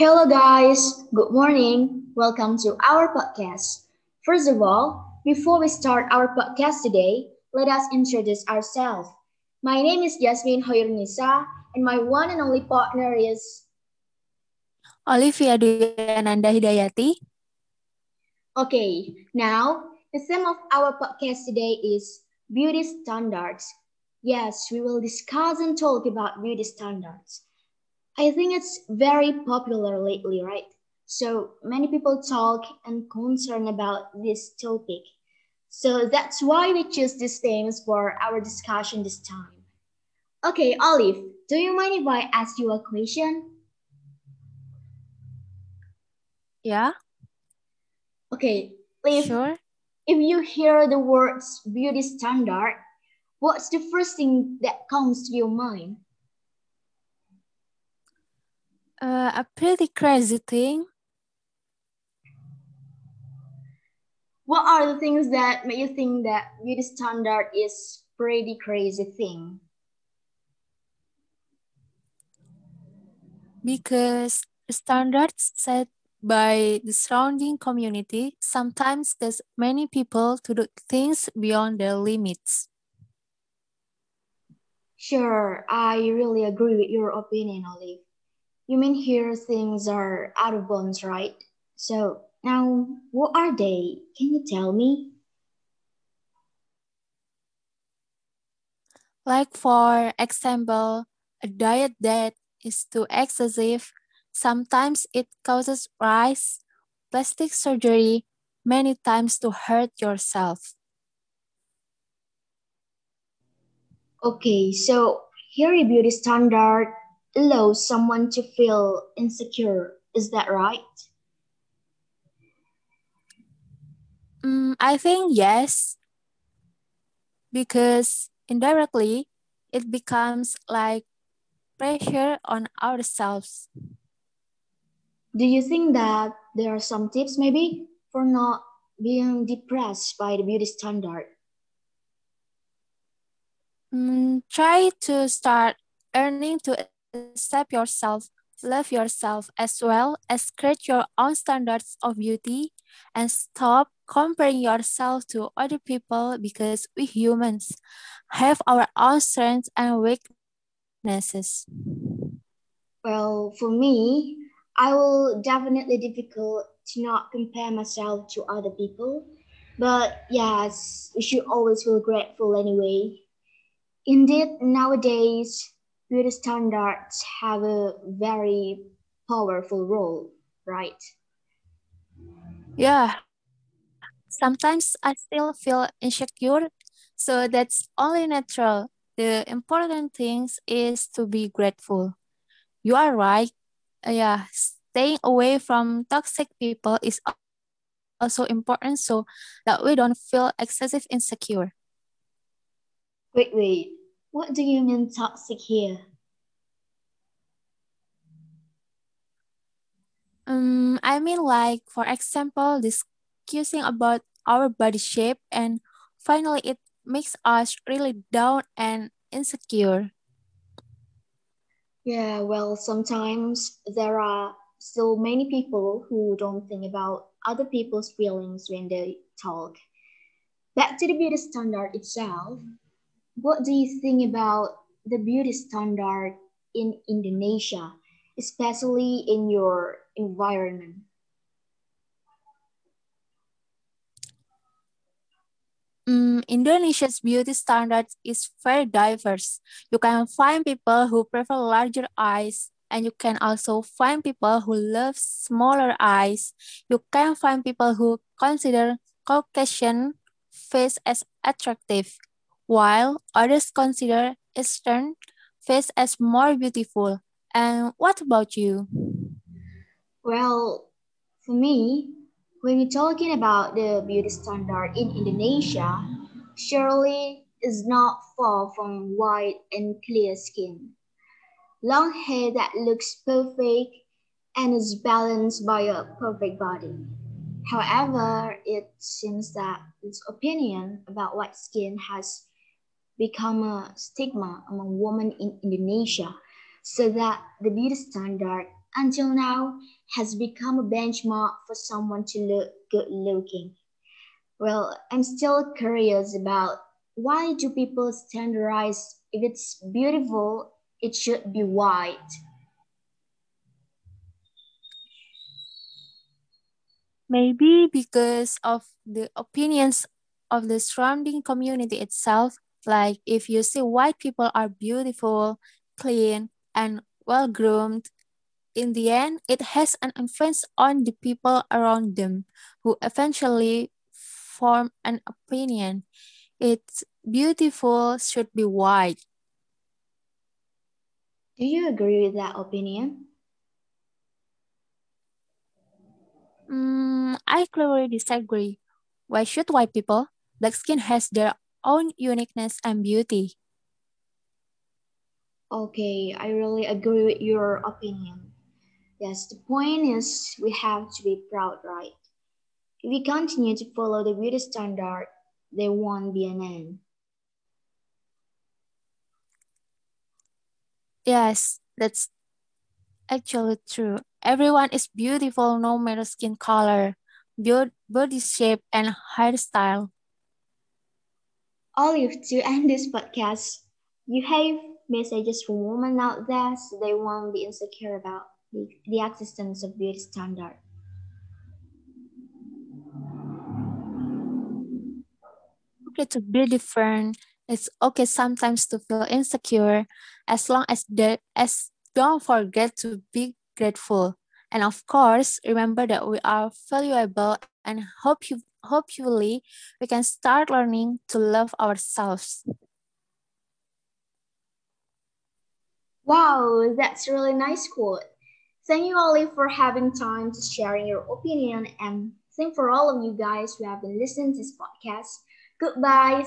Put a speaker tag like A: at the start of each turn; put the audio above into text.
A: Hello, guys. Good morning. Welcome to our podcast. First of all, before we start our podcast today, let us introduce ourselves. My name is Jasmine Hoirnisa, and my one and only partner is
B: Olivia Duyananda Hidayati.
A: Okay, now the theme of our podcast today is beauty standards. Yes, we will discuss and talk about beauty standards. I think it's very popular lately, right? So many people talk and concern about this topic. So that's why we choose these themes for our discussion this time. Okay, Olive, do you mind if I ask you a question?
B: Yeah.
A: Okay, if,
B: sure.
A: if you hear the words beauty standard, what's the first thing that comes to your mind?
B: Uh, a pretty crazy thing.
A: What are the things that make you think that beauty standard is pretty crazy thing?
B: Because standards set by the surrounding community sometimes cause many people to do things beyond their limits.
A: Sure, I really agree with your opinion, Olive. You mean here things are out of bounds, right? So now, what are they? Can you tell me?
B: Like for example, a diet that is too excessive, sometimes it causes rise, plastic surgery, many times to hurt yourself.
A: Okay, so here a beauty standard allows someone to feel insecure. Is that right?
B: Mm, I think yes, because indirectly it becomes like pressure on ourselves.
A: Do you think that there are some tips maybe for not being depressed by the beauty standard?
B: Mm, try to start earning to accept yourself, love yourself, as well as create your own standards of beauty and stop comparing yourself to other people because we humans have our own strengths and weaknesses.
A: Well, for me, I will definitely difficult to not compare myself to other people. But yes, we should always feel grateful anyway. Indeed, nowadays, beauty standards have a very powerful role, right?
B: Yeah. Sometimes I still feel insecure, so that's only natural. The important thing is to be grateful. You are right. Uh, yeah, staying away from toxic people is also important so that we don't feel excessive insecure.
A: Wait, wait. What do you mean toxic here?
B: Um, I mean like, for example, discussing about our body shape and finally it makes us really down and insecure.
A: Yeah, well, sometimes there are still many people who don't think about other people's feelings when they talk. Back to the beauty standard itself, what do you think about the beauty standard in Indonesia, especially in your environment?
B: Mm, Indonesia's beauty standard is very diverse. You can find people who prefer larger eyes, and you can also find people who love smaller eyes. You can find people who consider Caucasian face as attractive, while others consider Eastern face as more beautiful. And what about you?
A: Well, for me, when we're talking about the beauty standard in Indonesia, surely is not far from white and clear skin. Long hair that looks perfect and is balanced by a perfect body. However, it seems that its opinion about white skin has become a stigma among women in Indonesia, so that the beauty standard until now has become a benchmark for someone to look good looking. Well, I'm still curious about why do people standardize if it's beautiful, it should be white.
B: Maybe because of the opinions of the surrounding community itself. Like if you see white people are beautiful, clean, and well groomed, in the end, it has an influence on the people around them who eventually form an opinion. It's beautiful should be white.
A: Do you agree with that opinion?
B: Mm, I clearly disagree. Why should white people? Black skin has their own uniqueness and beauty.
A: Okay, I really agree with your opinion. Yes, the point is we have to be proud, right? If we continue to follow the beauty standard, there won't be an end.
B: Yes, that's actually true. Everyone is beautiful no matter skin color, body shape, and hairstyle.
A: Olive, to end this podcast, you have messages for women out there so they won't be insecure about the, the existence of beauty standard.
B: Okay, to be different. It's okay sometimes to feel insecure as long as the as don't forget to be grateful. And of course, remember that we are valuable and hope you hopefully we can start learning to love ourselves.
A: Wow, that's really nice quote. Thank you, Olive, for having time to sharing your opinion and thank for all of you guys who have been listening to this podcast. Goodbye.